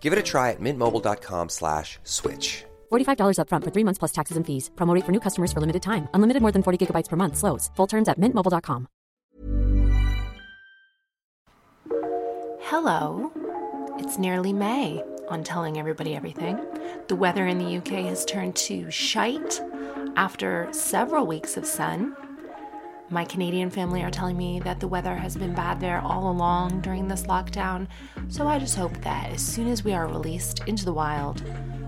Give it a try at mintmobile.com slash switch. $45 upfront for three months plus taxes and fees. Promote for new customers for limited time. Unlimited more than 40 gigabytes per month. Slows. Full terms at mintmobile.com. Hello. It's nearly May on Telling Everybody Everything. The weather in the UK has turned to shite after several weeks of sun. My Canadian family are telling me that the weather has been bad there all along during this lockdown, so I just hope that as soon as we are released into the wild,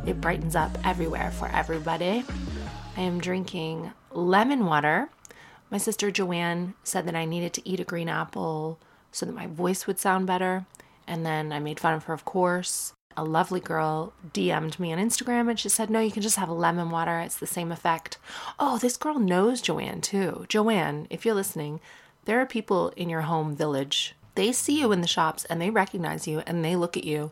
it brightens up everywhere for everybody. I am drinking lemon water. My sister Joanne said that I needed to eat a green apple so that my voice would sound better, and then I made fun of her, of course. A lovely girl DM'd me on Instagram and she said, No, you can just have lemon water. It's the same effect. Oh, this girl knows Joanne too. Joanne, if you're listening, there are people in your home village. They see you in the shops and they recognize you and they look at you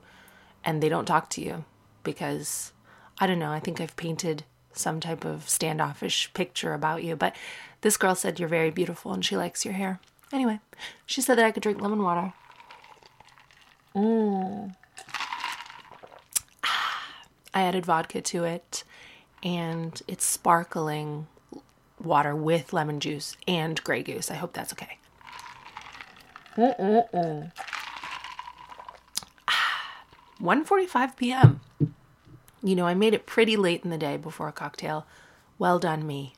and they don't talk to you because I don't know. I think I've painted some type of standoffish picture about you. But this girl said you're very beautiful and she likes your hair. Anyway, she said that I could drink lemon water. Mmm. I added vodka to it, and it's sparkling water with lemon juice and Grey Goose. I hope that's okay. Mm-mm-mm. Ah, 1:45 p.m. You know, I made it pretty late in the day before a cocktail. Well done, me.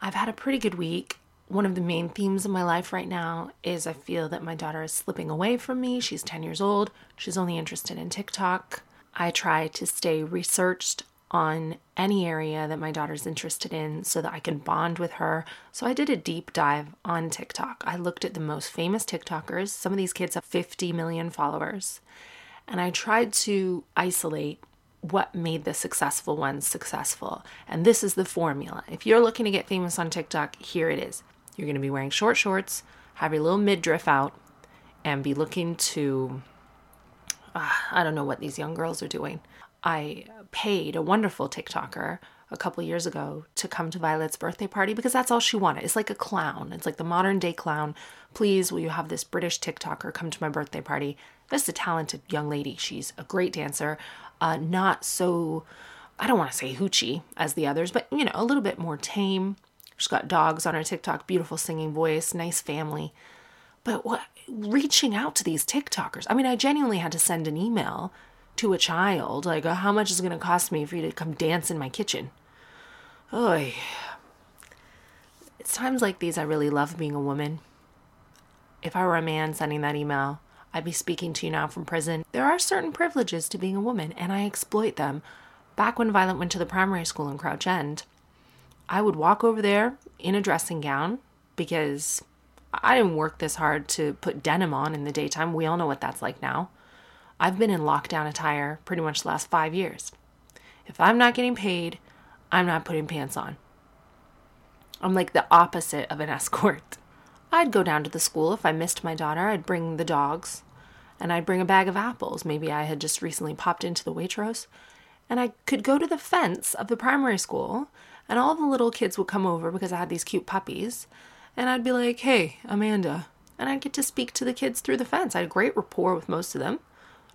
I've had a pretty good week. One of the main themes of my life right now is I feel that my daughter is slipping away from me. She's 10 years old. She's only interested in TikTok. I try to stay researched on any area that my daughter's interested in so that I can bond with her. So I did a deep dive on TikTok. I looked at the most famous TikTokers. Some of these kids have 50 million followers. And I tried to isolate what made the successful ones successful. And this is the formula. If you're looking to get famous on TikTok, here it is. You're going to be wearing short shorts, have your little midriff out, and be looking to uh, I don't know what these young girls are doing. I paid a wonderful TikToker a couple years ago to come to Violet's birthday party because that's all she wanted. It's like a clown. It's like the modern day clown. Please, will you have this British TikToker come to my birthday party? This is a talented young lady. She's a great dancer. Uh, not so, I don't want to say hoochie as the others, but you know, a little bit more tame. She's got dogs on her TikTok, beautiful singing voice, nice family. But what reaching out to these TikTokers? I mean, I genuinely had to send an email to a child like, how much is it going to cost me for you to come dance in my kitchen? Oh, it's times like these I really love being a woman. If I were a man sending that email, I'd be speaking to you now from prison. There are certain privileges to being a woman, and I exploit them. Back when Violet went to the primary school in Crouch End, I would walk over there in a dressing gown because I didn't work this hard to put denim on in the daytime. We all know what that's like now. I've been in lockdown attire pretty much the last five years. If I'm not getting paid, I'm not putting pants on. I'm like the opposite of an escort. I'd go down to the school if I missed my daughter. I'd bring the dogs and I'd bring a bag of apples. Maybe I had just recently popped into the Waitrose. And I could go to the fence of the primary school and all the little kids would come over because I had these cute puppies and I'd be like, hey, Amanda. And I'd get to speak to the kids through the fence. I had a great rapport with most of them.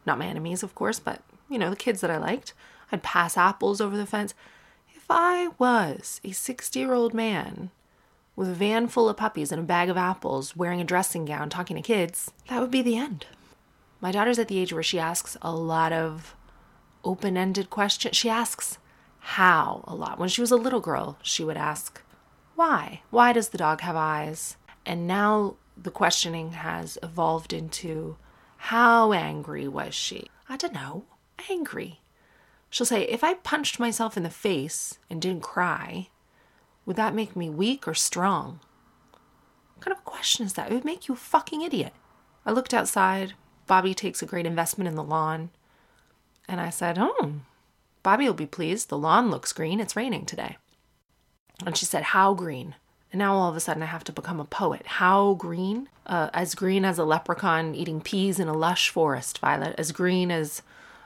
Not my enemies, of course, but, you know, the kids that I liked. I'd pass apples over the fence. If I was a 60 year old man with a van full of puppies and a bag of apples, wearing a dressing gown, talking to kids, that would be the end. My daughter's at the age where she asks a lot of open ended questions. She asks how a lot. When she was a little girl, she would ask, why? Why does the dog have eyes? And now the questioning has evolved into, how angry was she? I don't know. Angry. She'll say, if I punched myself in the face and didn't cry, would that make me weak or strong? What kind of question is that? It would make you a fucking idiot. I looked outside. Bobby takes a great investment in the lawn. And I said, Oh, Bobby will be pleased. The lawn looks green. It's raining today. And she said, How green? And now all of a sudden I have to become a poet. How green? Uh, as green as a leprechaun eating peas in a lush forest, Violet. As green as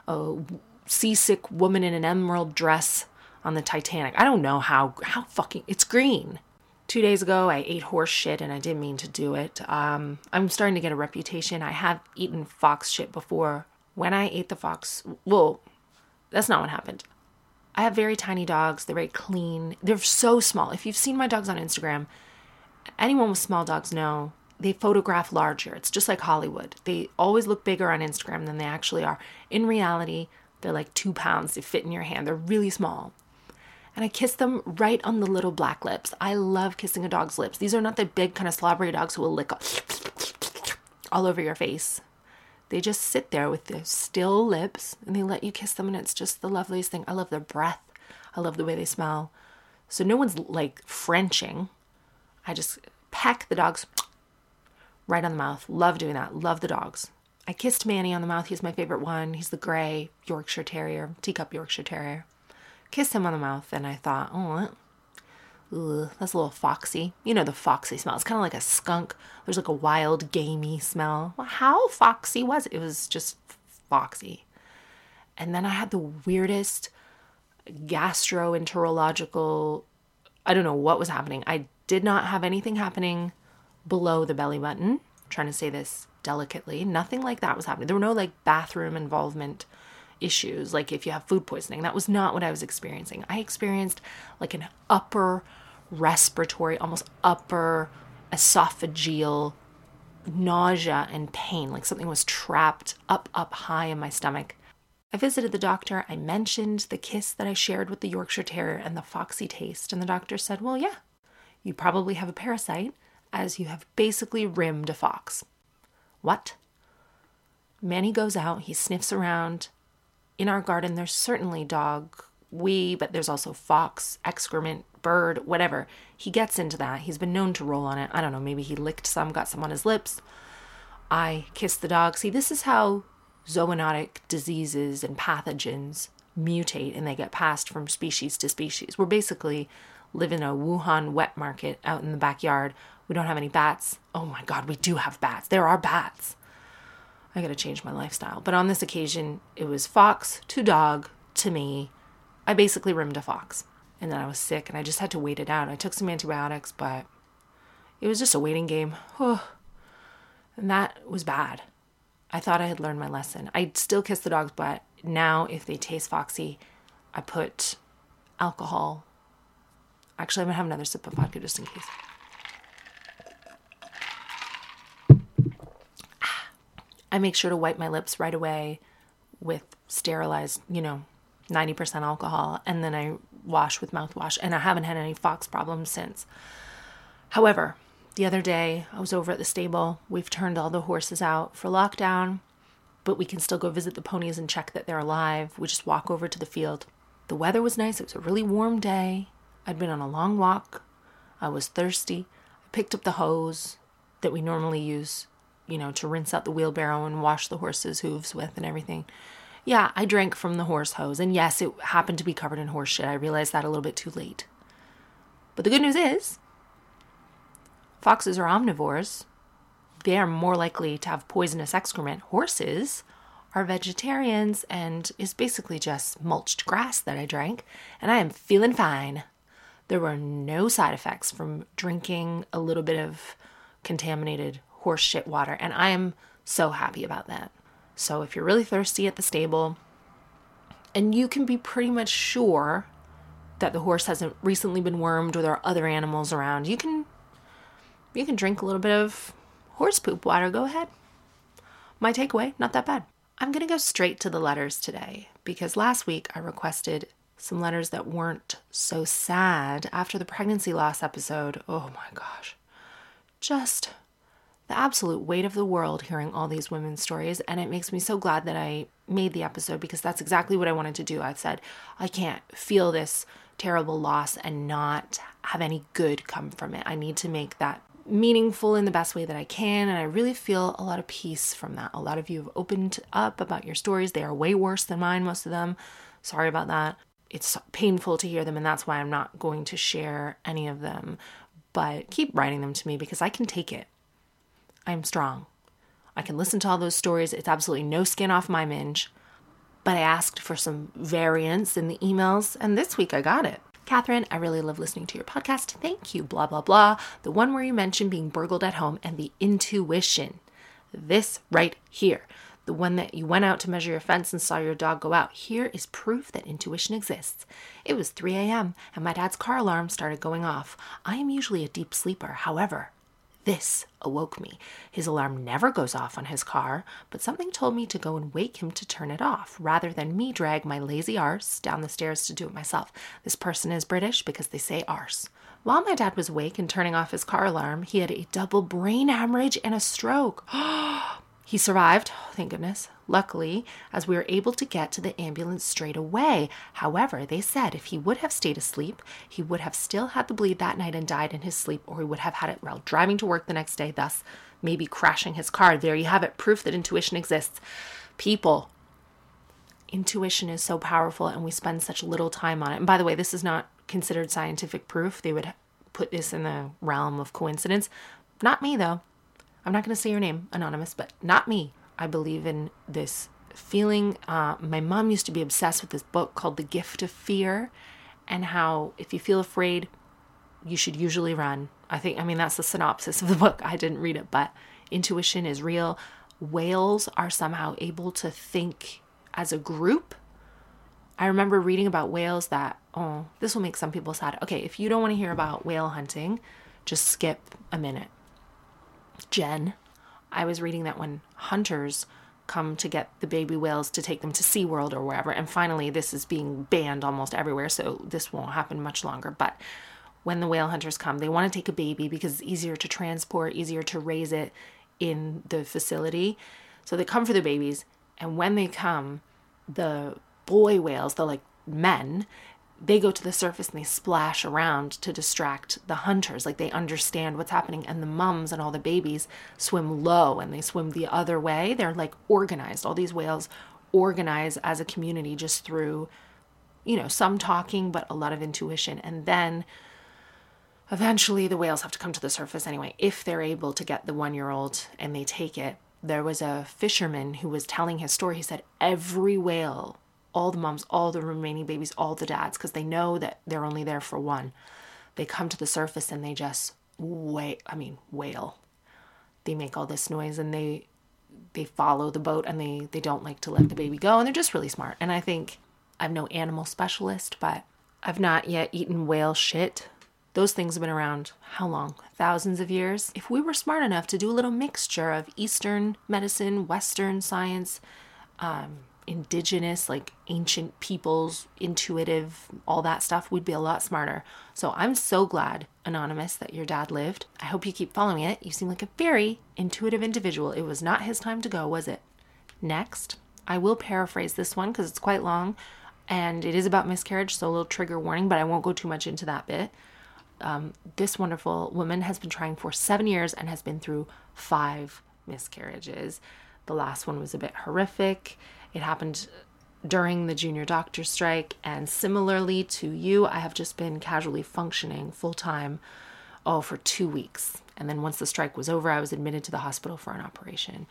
a seasick woman in an emerald dress on the Titanic. I don't know how how fucking it's green. Two days ago, I ate horse shit and I didn't mean to do it. Um, I'm starting to get a reputation. I have eaten fox shit before. When I ate the fox, well, that's not what happened. I have very tiny dogs. They're very clean. They're so small. If you've seen my dogs on Instagram, anyone with small dogs know they photograph larger. It's just like Hollywood. They always look bigger on Instagram than they actually are. In reality, they're like two pounds. They fit in your hand. They're really small. And I kiss them right on the little black lips. I love kissing a dog's lips. These are not the big kind of slobbery dogs who will lick all over your face. They just sit there with their still lips and they let you kiss them, and it's just the loveliest thing. I love their breath. I love the way they smell. So no one's like Frenching. I just peck the dogs right on the mouth. Love doing that. Love the dogs. I kissed Manny on the mouth. He's my favorite one. He's the gray Yorkshire Terrier, teacup Yorkshire Terrier. Kissed him on the mouth, and I thought, oh, That's a little foxy. You know the foxy smell. It's kind of like a skunk. There's like a wild, gamey smell. How foxy was it? It was just foxy. And then I had the weirdest gastroenterological. I don't know what was happening. I did not have anything happening below the belly button. I'm trying to say this delicately. Nothing like that was happening. There were no like bathroom involvement issues, like if you have food poisoning. That was not what I was experiencing. I experienced like an upper respiratory, almost upper esophageal nausea and pain, like something was trapped up, up high in my stomach. I visited the doctor. I mentioned the kiss that I shared with the Yorkshire Terrier and the foxy taste, and the doctor said, Well, yeah, you probably have a parasite, as you have basically rimmed a fox. What? Manny goes out, he sniffs around. In our garden, there's certainly dog wee, but there's also fox, excrement, bird, whatever. He gets into that. He's been known to roll on it. I don't know, maybe he licked some, got some on his lips. I kiss the dog. See, this is how zoonotic diseases and pathogens mutate and they get passed from species to species. We're basically live in a Wuhan wet market out in the backyard. We don't have any bats. Oh my God, we do have bats. There are bats. I gotta change my lifestyle. But on this occasion, it was fox to dog to me. I basically rimmed a fox and then I was sick and I just had to wait it out. I took some antibiotics, but it was just a waiting game. And that was bad. I thought I had learned my lesson. I still kiss the dogs, but now if they taste foxy, I put alcohol. Actually, I'm gonna have another sip of vodka just in case. I make sure to wipe my lips right away with sterilized, you know, 90% alcohol, and then I wash with mouthwash, and I haven't had any fox problems since. However, the other day I was over at the stable. We've turned all the horses out for lockdown, but we can still go visit the ponies and check that they're alive. We just walk over to the field. The weather was nice, it was a really warm day. I'd been on a long walk. I was thirsty. I picked up the hose that we normally use, you know, to rinse out the wheelbarrow and wash the horses' hooves with and everything. Yeah, I drank from the horse hose, and yes, it happened to be covered in horse shit. I realized that a little bit too late. But the good news is, foxes are omnivores. They are more likely to have poisonous excrement. Horses are vegetarians, and is basically just mulched grass that I drank, and I am feeling fine. There were no side effects from drinking a little bit of contaminated horse shit water, and I am so happy about that. So if you're really thirsty at the stable, and you can be pretty much sure that the horse hasn't recently been wormed or there are other animals around, you can you can drink a little bit of horse poop water. Go ahead. My takeaway, not that bad. I'm going to go straight to the letters today because last week I requested some letters that weren't so sad after the pregnancy loss episode. Oh my gosh. Just the absolute weight of the world hearing all these women's stories. And it makes me so glad that I made the episode because that's exactly what I wanted to do. I said, I can't feel this terrible loss and not have any good come from it. I need to make that meaningful in the best way that I can. And I really feel a lot of peace from that. A lot of you have opened up about your stories. They are way worse than mine, most of them. Sorry about that. It's painful to hear them, and that's why I'm not going to share any of them. But keep writing them to me because I can take it. I'm strong. I can listen to all those stories. It's absolutely no skin off my minge. But I asked for some variance in the emails, and this week I got it. Catherine, I really love listening to your podcast. Thank you, blah, blah, blah. The one where you mentioned being burgled at home and the intuition. This right here. The one that you went out to measure your fence and saw your dog go out. Here is proof that intuition exists. It was 3 a.m., and my dad's car alarm started going off. I am usually a deep sleeper. However, this awoke me. His alarm never goes off on his car, but something told me to go and wake him to turn it off, rather than me drag my lazy arse down the stairs to do it myself. This person is British because they say arse. While my dad was awake and turning off his car alarm, he had a double brain hemorrhage and a stroke. He survived, thank goodness, luckily, as we were able to get to the ambulance straight away. However, they said if he would have stayed asleep, he would have still had the bleed that night and died in his sleep, or he would have had it while driving to work the next day, thus maybe crashing his car. There you have it proof that intuition exists. People, intuition is so powerful, and we spend such little time on it. And by the way, this is not considered scientific proof. They would put this in the realm of coincidence. Not me, though. I'm not going to say your name, anonymous, but not me. I believe in this feeling. Uh, my mom used to be obsessed with this book called The Gift of Fear, and how if you feel afraid, you should usually run. I think, I mean, that's the synopsis of the book. I didn't read it, but intuition is real. Whales are somehow able to think as a group. I remember reading about whales that, oh, this will make some people sad. Okay, if you don't want to hear about whale hunting, just skip a minute Jen, I was reading that when hunters come to get the baby whales to take them to SeaWorld or wherever, and finally this is being banned almost everywhere, so this won't happen much longer. But when the whale hunters come, they want to take a baby because it's easier to transport, easier to raise it in the facility. So they come for the babies, and when they come, the boy whales, the like men, they go to the surface and they splash around to distract the hunters. Like they understand what's happening. And the mums and all the babies swim low and they swim the other way. They're like organized. All these whales organize as a community just through, you know, some talking, but a lot of intuition. And then eventually the whales have to come to the surface anyway, if they're able to get the one year old and they take it. There was a fisherman who was telling his story. He said, Every whale all the moms, all the remaining babies, all the dads, because they know that they're only there for one. They come to the surface and they just wail. I mean, wail. They make all this noise and they they follow the boat and they they don't like to let the baby go and they're just really smart. And I think I'm no animal specialist, but I've not yet eaten whale shit. Those things have been around how long? Thousands of years. If we were smart enough to do a little mixture of Eastern medicine, Western science, um, indigenous, like ancient peoples, intuitive, all that stuff, we'd be a lot smarter. So I'm so glad, Anonymous, that your dad lived. I hope you keep following it. You seem like a very intuitive individual. It was not his time to go, was it? Next, I will paraphrase this one because it's quite long and it is about miscarriage, so a little trigger warning, but I won't go too much into that bit. Um, this wonderful woman has been trying for seven years and has been through five miscarriages. The last one was a bit horrific. It happened during the junior doctor strike, and similarly to you, I have just been casually functioning full time, oh, for two weeks. And then once the strike was over, I was admitted to the hospital for an operation.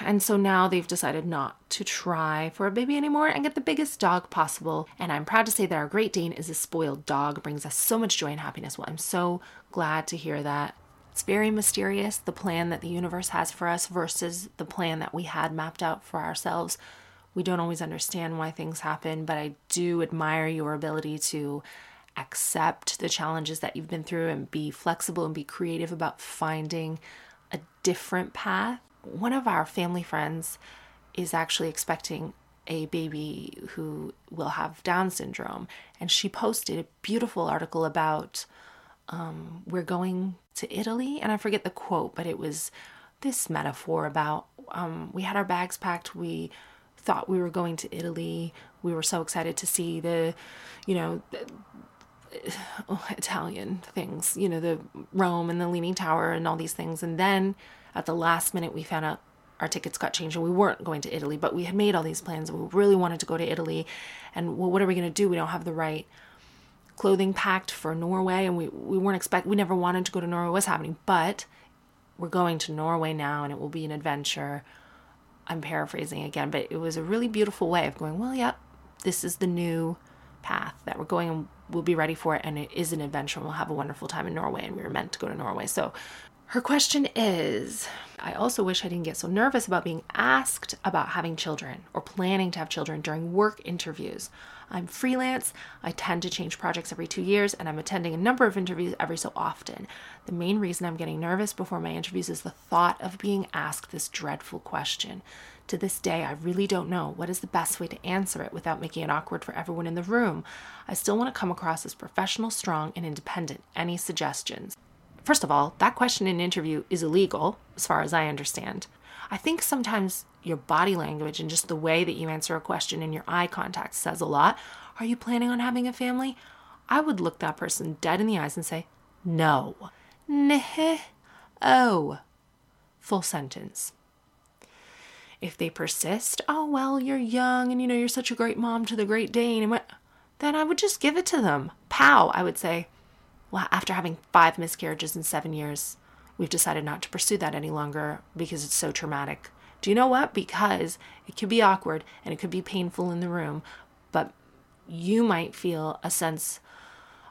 And so now they've decided not to try for a baby anymore and get the biggest dog possible. And I'm proud to say that our Great Dane is a spoiled dog, brings us so much joy and happiness. Well, I'm so glad to hear that. It's very mysterious, the plan that the universe has for us versus the plan that we had mapped out for ourselves we don't always understand why things happen, but I do admire your ability to accept the challenges that you've been through and be flexible and be creative about finding a different path. One of our family friends is actually expecting a baby who will have Down syndrome. And she posted a beautiful article about um, we're going to Italy. And I forget the quote, but it was this metaphor about um, we had our bags packed. We thought we were going to Italy. We were so excited to see the, you know, the, oh, Italian things, you know, the Rome and the Leaning Tower and all these things. And then at the last minute, we found out our tickets got changed and we weren't going to Italy, but we had made all these plans we really wanted to go to Italy. And well, what are we going to do? We don't have the right clothing packed for Norway and we, we weren't expect we never wanted to go to Norway. What's happening? But we're going to Norway now and it will be an adventure. I'm paraphrasing again, but it was a really beautiful way of going, well, yep, this is the new path that we're going and we'll be ready for it. And it is an adventure. And we'll have a wonderful time in Norway. And we were meant to go to Norway. So her question is I also wish I didn't get so nervous about being asked about having children or planning to have children during work interviews. I'm freelance, I tend to change projects every two years, and I'm attending a number of interviews every so often. The main reason I'm getting nervous before my interviews is the thought of being asked this dreadful question. To this day, I really don't know what is the best way to answer it without making it awkward for everyone in the room. I still want to come across as professional, strong, and independent. Any suggestions? First of all, that question in an interview is illegal, as far as I understand. I think sometimes your body language and just the way that you answer a question and your eye contact says a lot. Are you planning on having a family? I would look that person dead in the eyes and say, No. Neh. Oh. Full sentence. If they persist, oh, well, you're young and you know, you're such a great mom to the Great Dane, and what, then I would just give it to them. Pow, I would say, well, after having five miscarriages in seven years, we've decided not to pursue that any longer because it's so traumatic. Do you know what? Because it could be awkward and it could be painful in the room, but you might feel a sense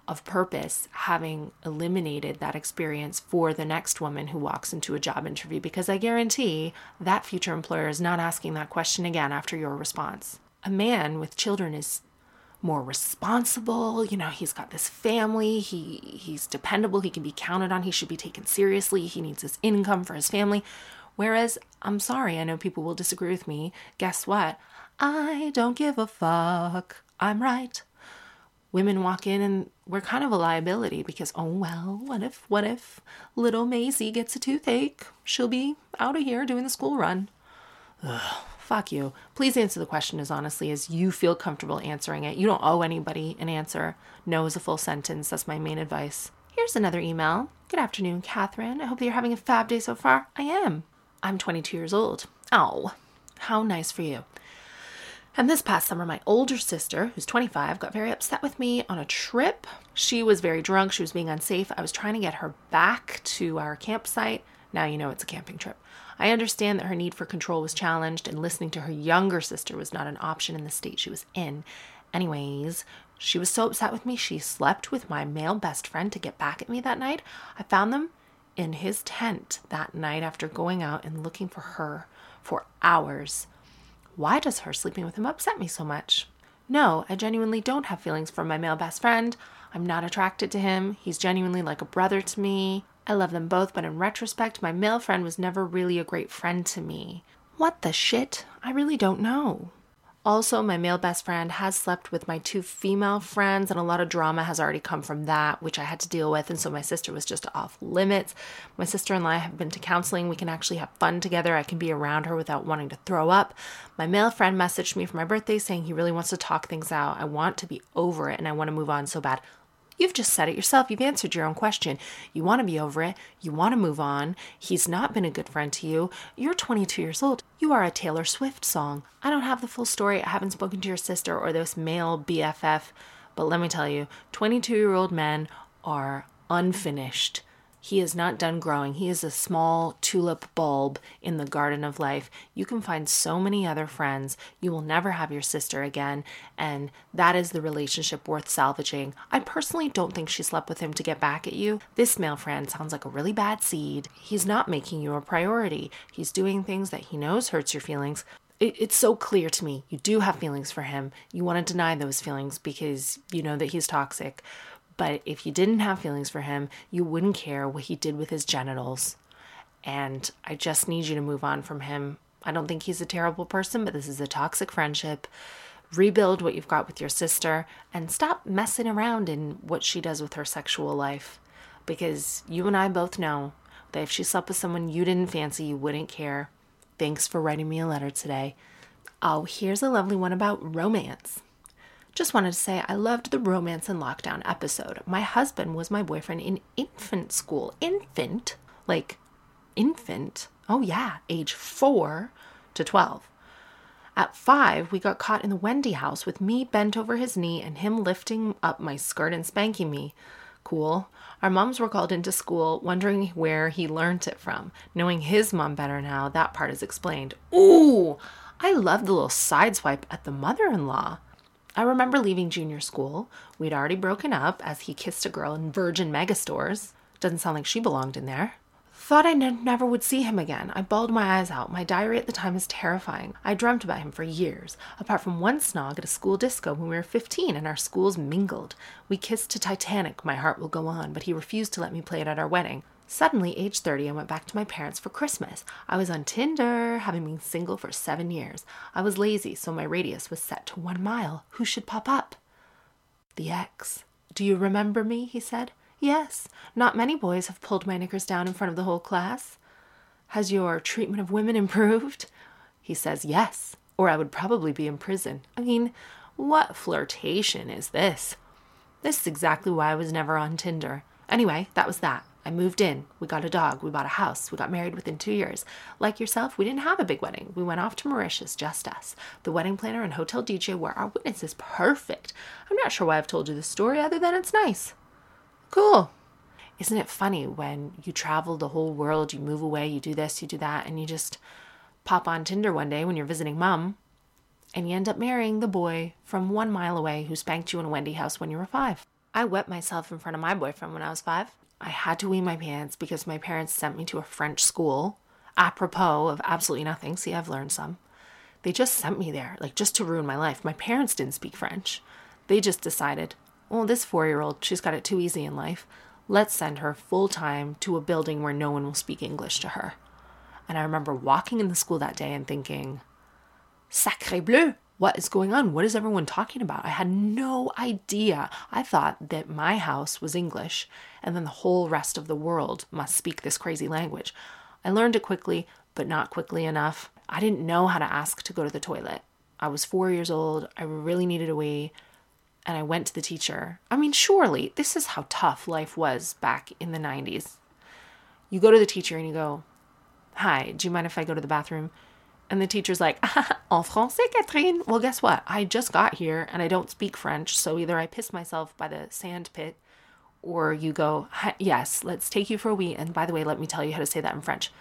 of purpose having eliminated that experience for the next woman who walks into a job interview because I guarantee that future employer is not asking that question again after your response. A man with children is more responsible. You know, he's got this family. He he's dependable. He can be counted on. He should be taken seriously. He needs his income for his family. Whereas, I'm sorry, I know people will disagree with me. Guess what? I don't give a fuck. I'm right. Women walk in and we're kind of a liability because, oh well, what if, what if little Maisie gets a toothache? She'll be out of here doing the school run. Ugh fuck you. Please answer the question as honestly as you feel comfortable answering it. You don't owe anybody an answer. No is a full sentence. That's my main advice. Here's another email. Good afternoon, Catherine. I hope that you're having a fab day so far. I am. I'm 22 years old. Oh, how nice for you. And this past summer, my older sister, who's 25, got very upset with me on a trip. She was very drunk. She was being unsafe. I was trying to get her back to our campsite. Now you know it's a camping trip. I understand that her need for control was challenged and listening to her younger sister was not an option in the state she was in. Anyways, she was so upset with me, she slept with my male best friend to get back at me that night. I found them in his tent that night after going out and looking for her for hours. Why does her sleeping with him upset me so much? No, I genuinely don't have feelings for my male best friend. I'm not attracted to him. He's genuinely like a brother to me. I love them both, but in retrospect, my male friend was never really a great friend to me. What the shit? I really don't know. Also, my male best friend has slept with my two female friends, and a lot of drama has already come from that, which I had to deal with. And so my sister was just off limits. My sister and I have been to counseling. We can actually have fun together. I can be around her without wanting to throw up. My male friend messaged me for my birthday saying he really wants to talk things out. I want to be over it and I want to move on so bad. You've just said it yourself. You've answered your own question. You want to be over it. You want to move on. He's not been a good friend to you. You're 22 years old. You are a Taylor Swift song. I don't have the full story. I haven't spoken to your sister or this male BFF, but let me tell you 22 year old men are unfinished. He is not done growing. He is a small tulip bulb in the garden of life. You can find so many other friends. You will never have your sister again. And that is the relationship worth salvaging. I personally don't think she slept with him to get back at you. This male friend sounds like a really bad seed. He's not making you a priority. He's doing things that he knows hurts your feelings, it's so clear to me you do have feelings for him. You want to deny those feelings because you know that he's toxic. But if you didn't have feelings for him, you wouldn't care what he did with his genitals. And I just need you to move on from him. I don't think he's a terrible person, but this is a toxic friendship. Rebuild what you've got with your sister and stop messing around in what she does with her sexual life. Because you and I both know that if she slept with someone you didn't fancy, you wouldn't care. Thanks for writing me a letter today. Oh, here's a lovely one about romance. Just wanted to say I loved the romance and lockdown episode. My husband was my boyfriend in infant school. Infant? Like, infant? Oh, yeah, age four to 12. At five, we got caught in the Wendy house with me bent over his knee and him lifting up my skirt and spanking me. Cool. Our moms were called into school, wondering where he learnt it from. Knowing his mom better now, that part is explained. Ooh, I love the little sideswipe at the mother in law. I remember leaving junior school. We'd already broken up as he kissed a girl in Virgin Megastores. Doesn't sound like she belonged in there. Thought I n- never would see him again. I bawled my eyes out. My diary at the time is terrifying. I dreamt about him for years, apart from one snog at a school disco when we were 15 and our schools mingled. We kissed to Titanic, My Heart Will Go On, but he refused to let me play it at our wedding. Suddenly, age 30, I went back to my parents for Christmas. I was on Tinder, having been single for seven years. I was lazy, so my radius was set to one mile. Who should pop up? The ex. Do you remember me? he said. Yes, not many boys have pulled my knickers down in front of the whole class. Has your treatment of women improved? He says yes, or I would probably be in prison. I mean, what flirtation is this? This is exactly why I was never on Tinder. Anyway, that was that. I moved in. We got a dog. We bought a house. We got married within two years. Like yourself, we didn't have a big wedding. We went off to Mauritius, just us. The wedding planner and hotel DJ were our witnesses. Perfect. I'm not sure why I've told you this story other than it's nice. Cool. Isn't it funny when you travel the whole world, you move away, you do this, you do that, and you just pop on Tinder one day when you're visiting mom, and you end up marrying the boy from one mile away who spanked you in a Wendy house when you were five. I wet myself in front of my boyfriend when I was five. I had to wee my pants because my parents sent me to a French school, apropos of absolutely nothing. See, I've learned some. They just sent me there, like just to ruin my life. My parents didn't speak French. They just decided, well, this four year old, she's got it too easy in life. Let's send her full time to a building where no one will speak English to her. And I remember walking in the school that day and thinking, Sacre bleu, what is going on? What is everyone talking about? I had no idea. I thought that my house was English and then the whole rest of the world must speak this crazy language. I learned it quickly, but not quickly enough. I didn't know how to ask to go to the toilet. I was four years old. I really needed a wee. And I went to the teacher. I mean, surely this is how tough life was back in the 90s. You go to the teacher and you go, Hi, do you mind if I go to the bathroom? And the teacher's like, ah, En français, Catherine? Well, guess what? I just got here and I don't speak French. So either I piss myself by the sand pit or you go, Yes, let's take you for a wee. And by the way, let me tell you how to say that in French.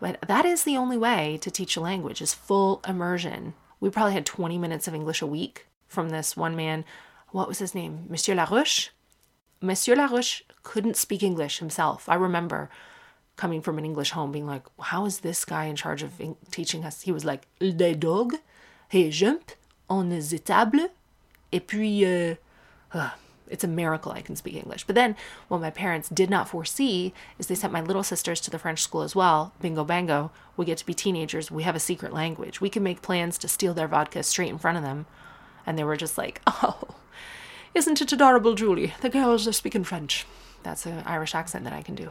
But that is the only way to teach a language is full immersion. We probably had 20 minutes of English a week from this one man. What was his name? Monsieur Larouche? Monsieur Larouche couldn't speak English himself. I remember coming from an English home being like, how is this guy in charge of in- teaching us? He was like, les dogs, he jump on les table, et puis, uh, uh, it's a miracle I can speak English. But then, what my parents did not foresee is they sent my little sisters to the French school as well. Bingo bango. We get to be teenagers. We have a secret language. We can make plans to steal their vodka straight in front of them. And they were just like, oh, isn't it adorable, Julie? The girls are speaking French. That's an Irish accent that I can do.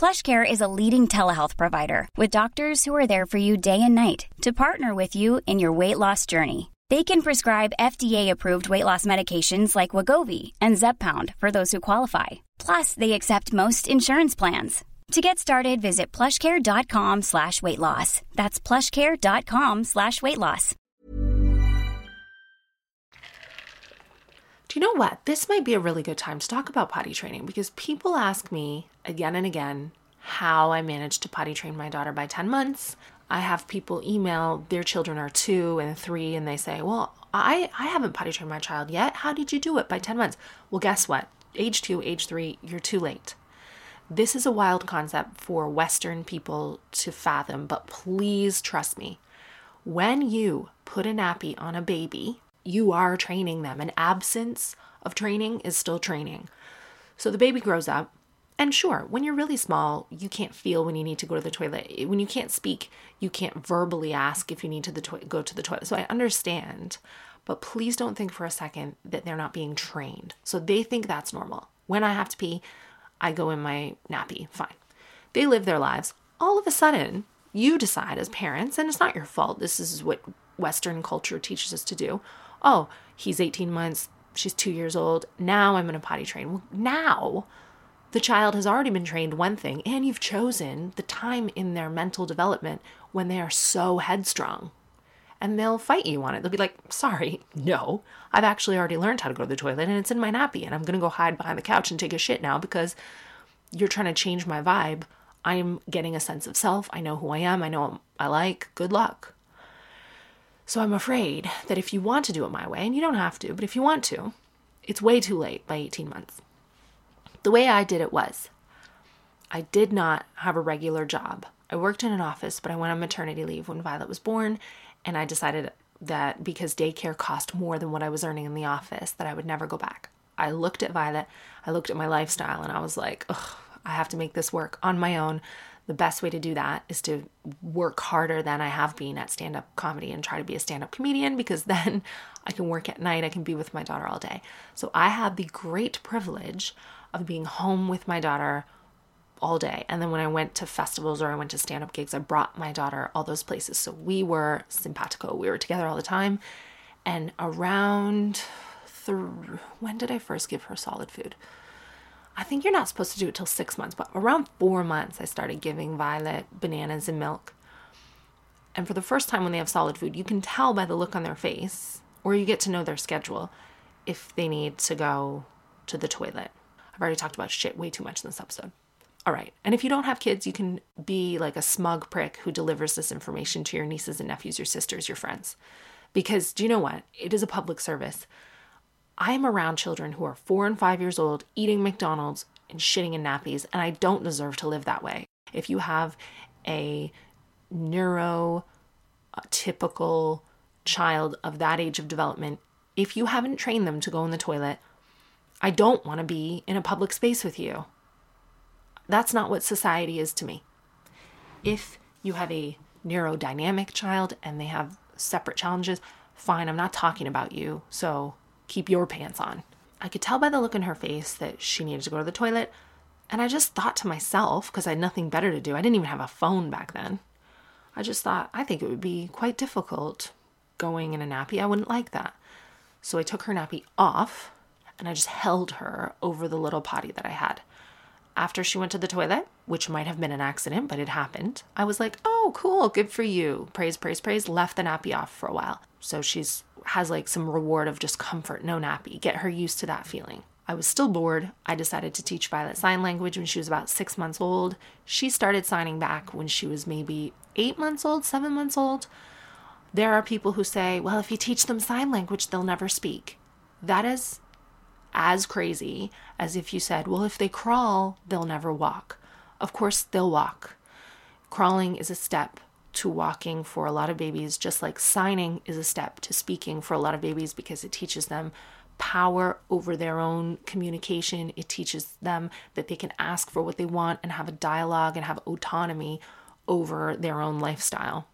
PlushCare is a leading telehealth provider with doctors who are there for you day and night to partner with you in your weight loss journey. They can prescribe FDA-approved weight loss medications like Wegovy and Zepbound for those who qualify. Plus, they accept most insurance plans. To get started, visit plushcare.com slash weight loss. That's plushcare.com slash weight loss. Do you know what? This might be a really good time to talk about potty training because people ask me again and again how I managed to potty train my daughter by 10 months. I have people email their children are two and three, and they say, Well, I, I haven't potty trained my child yet. How did you do it by 10 months? Well, guess what? Age two, age three, you're too late. This is a wild concept for Western people to fathom, but please trust me. When you put a nappy on a baby, you are training them. An absence of training is still training. So the baby grows up, and sure, when you're really small, you can't feel when you need to go to the toilet. When you can't speak, you can't verbally ask if you need to the to- go to the toilet. So I understand, but please don't think for a second that they're not being trained. So they think that's normal. When I have to pee, I go in my nappy. Fine. They live their lives. All of a sudden, you decide as parents, and it's not your fault. This is what Western culture teaches us to do. Oh, he's 18 months, she's two years old. Now I'm going to potty train. Well, now the child has already been trained one thing, and you've chosen the time in their mental development when they are so headstrong. And they'll fight you on it. They'll be like, sorry, no, I've actually already learned how to go to the toilet and it's in my nappy, and I'm to go hide behind the couch and take a shit now because you're trying to change my vibe. I'm getting a sense of self. I know who I am. I know what I like. Good luck. So I'm afraid that if you want to do it my way, and you don't have to, but if you want to, it's way too late by 18 months. The way I did it was I did not have a regular job. I worked in an office, but I went on maternity leave when Violet was born, and I decided that because daycare cost more than what I was earning in the office, that I would never go back. I looked at Violet, I looked at my lifestyle, and I was like, I have to make this work on my own. The best way to do that is to work harder than I have been at stand up comedy and try to be a stand up comedian because then I can work at night, I can be with my daughter all day. So I had the great privilege of being home with my daughter all day. And then when I went to festivals or I went to stand up gigs, I brought my daughter all those places. So we were simpatico. We were together all the time. And around th- when did I first give her solid food? I think you're not supposed to do it till six months, but around four months, I started giving Violet bananas and milk. And for the first time, when they have solid food, you can tell by the look on their face, or you get to know their schedule, if they need to go to the toilet. I've already talked about shit way too much in this episode. All right. And if you don't have kids, you can be like a smug prick who delivers this information to your nieces and nephews, your sisters, your friends. Because do you know what? It is a public service. I am around children who are four and five years old eating McDonald's and shitting in nappies, and I don't deserve to live that way. If you have a neurotypical uh, child of that age of development, if you haven't trained them to go in the toilet, I don't want to be in a public space with you. That's not what society is to me. If you have a neurodynamic child and they have separate challenges, fine, I'm not talking about you, so keep your pants on. I could tell by the look in her face that she needed to go to the toilet, and I just thought to myself, because I had nothing better to do, I didn't even have a phone back then. I just thought, I think it would be quite difficult going in a nappy. I wouldn't like that. So I took her nappy off and I just held her over the little potty that I had. After she went to the toilet, which might have been an accident, but it happened, I was like, oh, cool, good for you. Praise, praise, praise. Left the nappy off for a while. So she's has like some reward of just comfort, no nappy. Get her used to that feeling. I was still bored. I decided to teach Violet sign language when she was about six months old. She started signing back when she was maybe eight months old, seven months old. There are people who say, well, if you teach them sign language, they'll never speak. That is as crazy as if you said, well, if they crawl, they'll never walk. Of course, they'll walk. Crawling is a step to walking for a lot of babies, just like signing is a step to speaking for a lot of babies because it teaches them power over their own communication. It teaches them that they can ask for what they want and have a dialogue and have autonomy over their own lifestyle.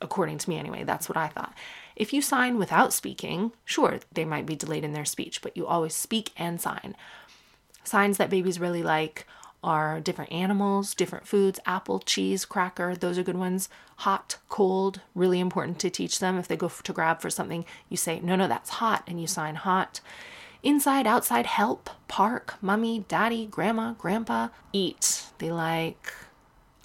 According to me, anyway, that's what I thought. If you sign without speaking, sure, they might be delayed in their speech, but you always speak and sign. Signs that babies really like are different animals, different foods, apple, cheese, cracker, those are good ones. Hot, cold, really important to teach them. If they go to grab for something, you say, no, no, that's hot, and you sign hot. Inside, outside, help, park, mummy, daddy, grandma, grandpa, eat. They like,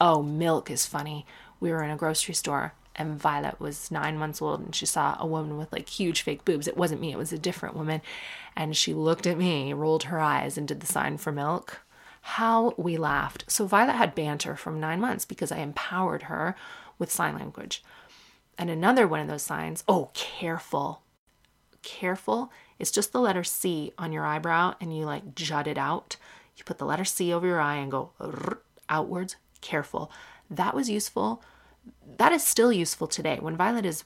oh, milk is funny. We were in a grocery store and Violet was nine months old and she saw a woman with like huge fake boobs. It wasn't me, it was a different woman. And she looked at me, rolled her eyes, and did the sign for milk. How we laughed. So Violet had banter from nine months because I empowered her with sign language. And another one of those signs, oh, careful. Careful It's just the letter C on your eyebrow and you like jut it out. You put the letter C over your eye and go outwards, careful. That was useful that is still useful today. When Violet is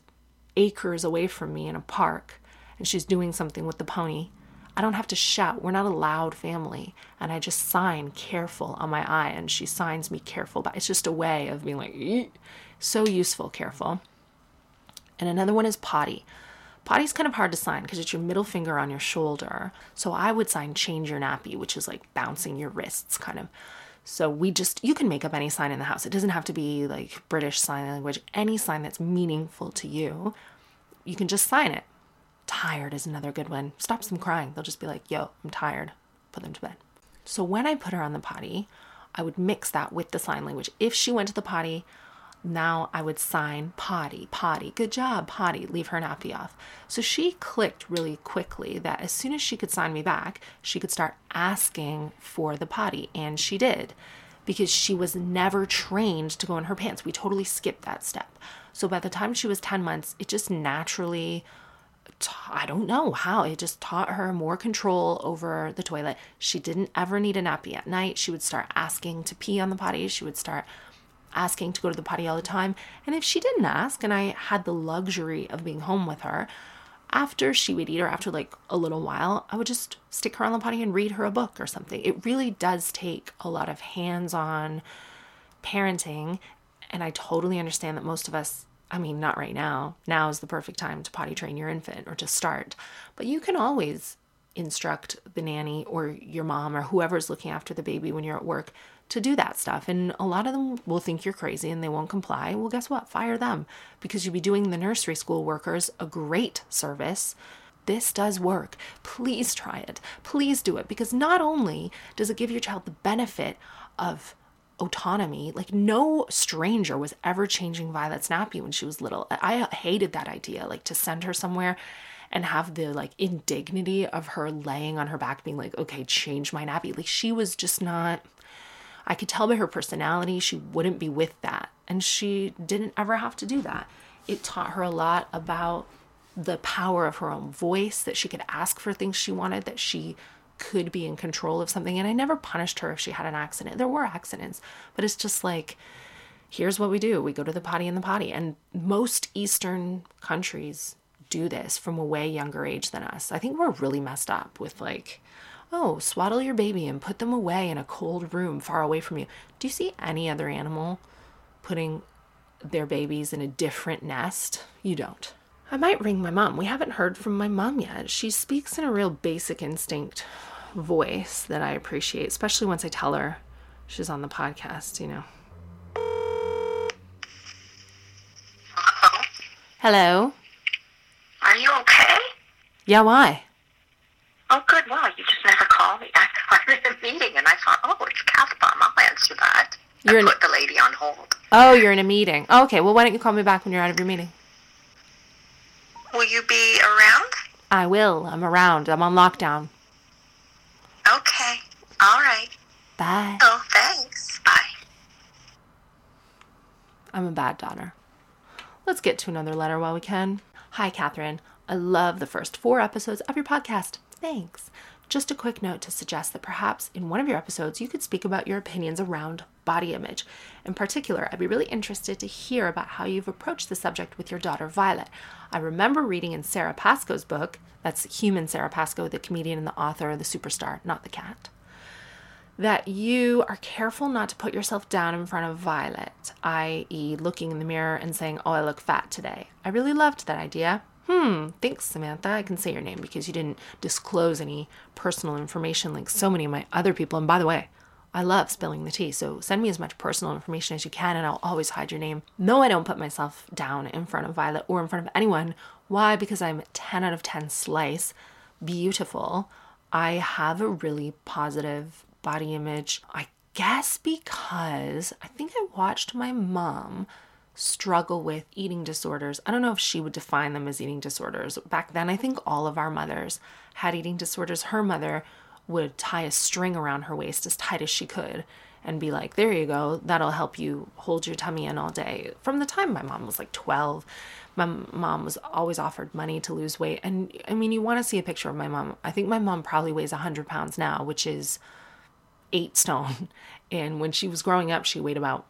acres away from me in a park and she's doing something with the pony, I don't have to shout. We're not a loud family. And I just sign careful on my eye and she signs me careful. But it's just a way of being like, Eek. so useful, careful. And another one is potty. Potty's kind of hard to sign because it's your middle finger on your shoulder. So I would sign change your nappy, which is like bouncing your wrists kind of. So we just, you can make up any sign in the house. It doesn't have to be like British sign language, any sign that's meaningful to you. You can just sign it. Tired is another good one. Stops them crying. They'll just be like, yo, I'm tired. Put them to bed. So when I put her on the potty, I would mix that with the sign language. If she went to the potty, now I would sign potty, potty, good job, potty, leave her nappy off. So she clicked really quickly that as soon as she could sign me back, she could start asking for the potty. And she did because she was never trained to go in her pants. We totally skipped that step. So by the time she was 10 months, it just naturally, I don't know how, it just taught her more control over the toilet. She didn't ever need a nappy at night. She would start asking to pee on the potty. She would start asking to go to the potty all the time. And if she didn't ask, and I had the luxury of being home with her, after she would eat or after like a little while, I would just stick her on the potty and read her a book or something. It really does take a lot of hands on parenting. And I totally understand that most of us, I mean, not right now, now is the perfect time to potty train your infant or to start. But you can always instruct the nanny or your mom or whoever's looking after the baby when you're at work to do that stuff. And a lot of them will think you're crazy and they won't comply. Well, guess what? Fire them because you'll be doing the nursery school workers a great service. This does work. Please try it. Please do it because not only does it give your child the benefit of autonomy, like no stranger was ever changing Violet's nappy when she was little. I hated that idea, like to send her somewhere and have the like indignity of her laying on her back being like, okay, change my nappy. Like she was just not I could tell by her personality she wouldn't be with that. And she didn't ever have to do that. It taught her a lot about the power of her own voice, that she could ask for things she wanted, that she could be in control of something. And I never punished her if she had an accident. There were accidents, but it's just like, here's what we do we go to the potty in the potty. And most Eastern countries do this from a way younger age than us. I think we're really messed up with like, oh, swaddle your baby and put them away in a cold room far away from you. Do you see any other animal putting their babies in a different nest? You don't. I might ring my mom. We haven't heard from my mom yet. She speaks in a real basic instinct voice that I appreciate, especially once I tell her she's on the podcast, you know. Hello? Hello? Are you okay? Yeah, why? Oh, good. Wow, you just never call me. I, I'm in a meeting, and I thought, oh, it's Cathbomb. I'll answer that. You're I in- put the lady on hold. Oh, you're in a meeting. Okay, well, why don't you call me back when you're out of your meeting? Will you be around? I will. I'm around. I'm on lockdown. Okay. All right. Bye. Oh, thanks. Bye. I'm a bad daughter. Let's get to another letter while we can. Hi, Katherine. I love the first four episodes of your podcast. Thanks. Just a quick note to suggest that perhaps in one of your episodes you could speak about your opinions around body image. In particular, I'd be really interested to hear about how you've approached the subject with your daughter Violet. I remember reading in Sara Pascoe's book, that's Human Sara Pascoe, the comedian and the author of The Superstar, not the cat, that you are careful not to put yourself down in front of Violet, i.e., looking in the mirror and saying, Oh, I look fat today. I really loved that idea. Hmm, thanks, Samantha. I can say your name because you didn't disclose any personal information like so many of my other people. And by the way, I love spilling the tea, so send me as much personal information as you can and I'll always hide your name. No, I don't put myself down in front of Violet or in front of anyone. Why? Because I'm 10 out of 10 slice, beautiful. I have a really positive body image. I guess because I think I watched my mom struggle with eating disorders. I don't know if she would define them as eating disorders. Back then, I think all of our mothers had eating disorders. Her mother would tie a string around her waist as tight as she could and be like, there you go, that'll help you hold your tummy in all day. From the time my mom was like 12, my mom was always offered money to lose weight. And I mean, you want to see a picture of my mom. I think my mom probably weighs 100 pounds now, which is eight stone. And when she was growing up, she weighed about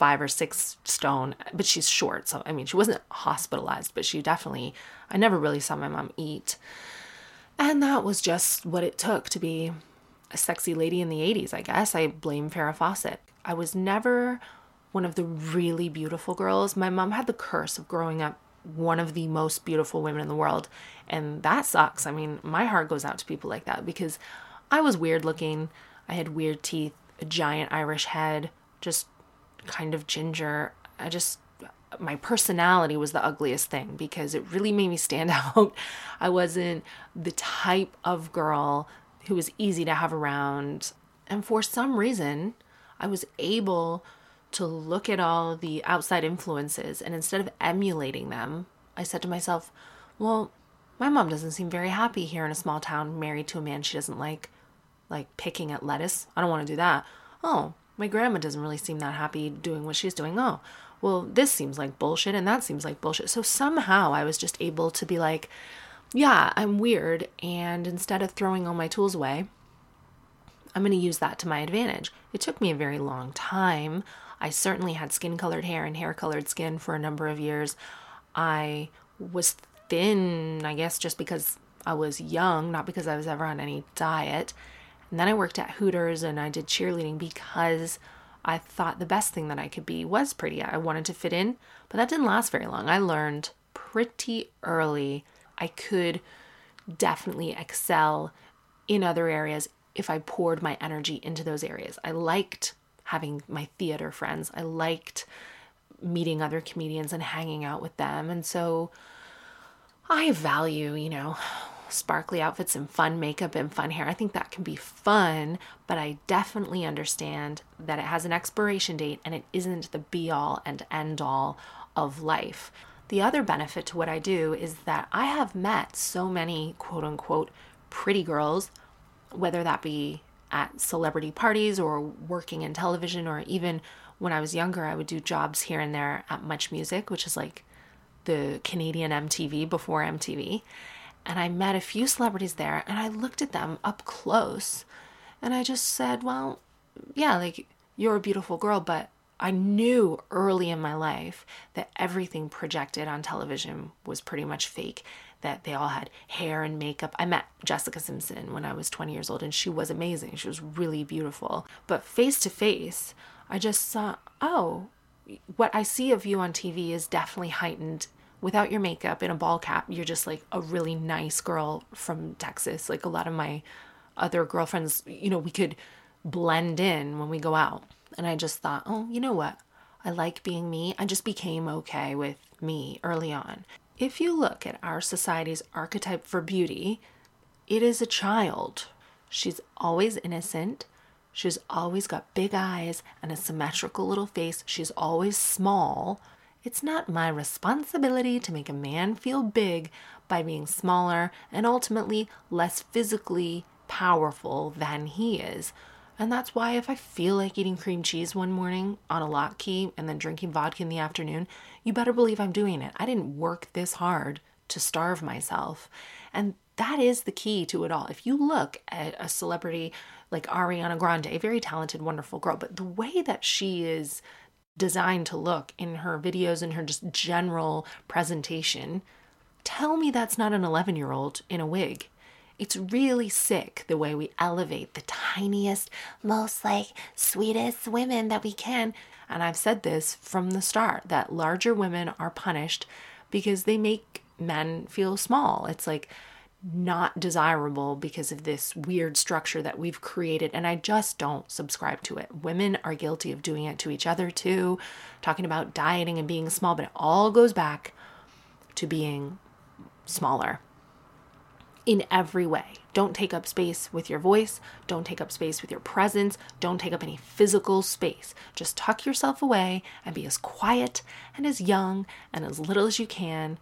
five or six stone, but she's short. So, I mean, she wasn't hospitalized, but she definitely, I never really saw my mom eat. And that was just what it took to be a sexy lady in the 80s, I guess. I blame Farrah Fawcett. I was never one of the really beautiful girls. My mom had the curse of growing up one of the most beautiful women in the world. And that sucks. I mean, my heart goes out to people like that because I was weird looking. I had weird teeth, a giant Irish head, just kind of ginger. I just my personality was the ugliest thing because it really made me stand out. I wasn't the type of girl who was easy to have around. And for some reason, I was able to look at all the outside influences and instead of emulating them, I said to myself, well, my mom doesn't seem very happy here in a small town married to a man she doesn't like, like picking at lettuce. I don't want to do that. Oh, my grandma doesn't really seem that happy doing what she's doing. Oh, well, this seems like bullshit and that seems like bullshit. So somehow I was just able to be like, yeah, I'm weird. And instead of throwing all my tools away, I'm going to use that to my advantage. It took me a very long time. I certainly had skin colored hair and hair colored skin for a number of years. I was thin, I guess, just because I was young, not because I was ever on any diet. And then I worked at Hooters and I did cheerleading because I thought the best thing that I could be was pretty. I wanted to fit in, but that didn't last very long. I learned pretty early I could definitely excel in other areas if I poured my energy into those areas. I liked having my theater friends. I liked meeting other comedians and hanging out with them. And so I value, you know, sparkly outfits and fun makeup and fun hair. I think that can be fun, but I definitely understand that it has an expiration date and it isn't the be all and end all of life. The other benefit to what I do is that I have met so many quote unquote pretty girls, whether that be at celebrity parties or working in television, or even when I was younger, I would do jobs here and there at Much Music, which is like the Canadian MTV before MTV and I met a few celebrities there and I looked at them up close and I just said, well, yeah, like you're a beautiful girl, but I knew early in my life that everything projected on television was pretty much fake, that they all had hair and makeup. I met Jessica Simpson when I was 20 years old and she was amazing. She was really beautiful. But face to face, I just saw, oh, what I see of you on TV is definitely heightened without your makeup in a ball cap, you're just like a really nice girl from Texas. Like a lot of my other girlfriends, you know, we could blend in when we go out. And I just thought, oh, you know what? I like being me. I just became okay with me early on. If you look at our society's archetype for beauty, it is a child. She's always innocent. She's always got big eyes and a symmetrical little face. She's always small. It's not my responsibility to make a man feel big by being smaller and ultimately less physically powerful than he is. And that's why if I feel like eating cream cheese one morning on a key and then drinking vodka in the afternoon, you better believe I'm doing it. I didn't work this hard to starve myself. And that is the key to it all. If you look at a celebrity like Ariana Grande, a very talented, wonderful girl, but the way that she is designed to look in her videos and her just general presentation, tell me that's not an 11 year old in a wig. It's really sick the way we elevate the tiniest, most like sweetest women that we can. And I've said this from the start that larger women are punished because they make men feel small. It's like, not desirable because of this weird structure that we've created. And I just don't subscribe to it. Women are guilty of doing it to each other too, talking about dieting and being small, but it all goes back to being smaller. in every way. Don't take up space with your voice. Don't take up space with your presence. Don't take up any physical space. Just tuck yourself away and be as quiet and as young and as little as you can.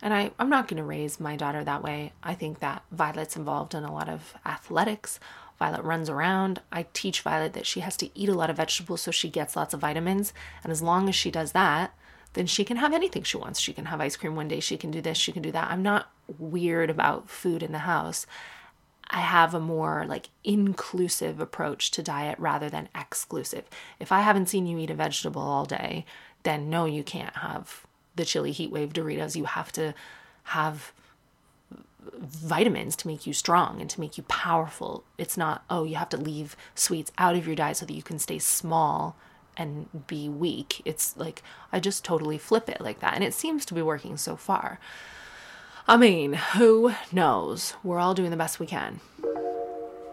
And I, I'm not going to raise my daughter that way. I think that Violet's involved in a lot of athletics. Violet runs around. I teach Violet that she has to eat a lot of vegetables so she gets lots of vitamins. And as long as she does that, then she can have anything she wants. She can have ice cream one day, she can do this, she can do that. I'm not weird about food in the house. I have a more like inclusive approach to diet rather than exclusive. If I haven't seen you eat a vegetable all day, then no, you can't have the chili heat wave Doritos. You have to have vitamins to make you strong and to make you powerful. It's not, oh, you have to leave sweets out of your diet so that you can stay small and be weak. It's like, I just totally flip it like that. And it seems to be working so far. I mean, who knows? We're all doing the best we can.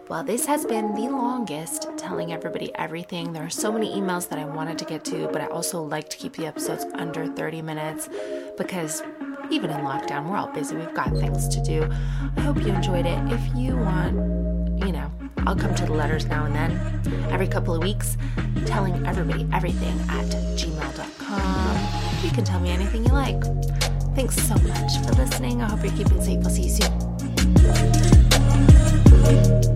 Well, this has been the longest telling everybody everything. There are so many emails that I wanted to get to, but I also like to keep the episodes under 30 minutes because even in lockdown, we're all busy. We've got things to do. I hope you enjoyed it. If you want, you know, I'll come to the letters now and then, every couple of weeks, telling everybody everything at gmail.com. You can tell me anything you like. Thanks so much for listening. I hope you're keeping safe. I'll see you soon.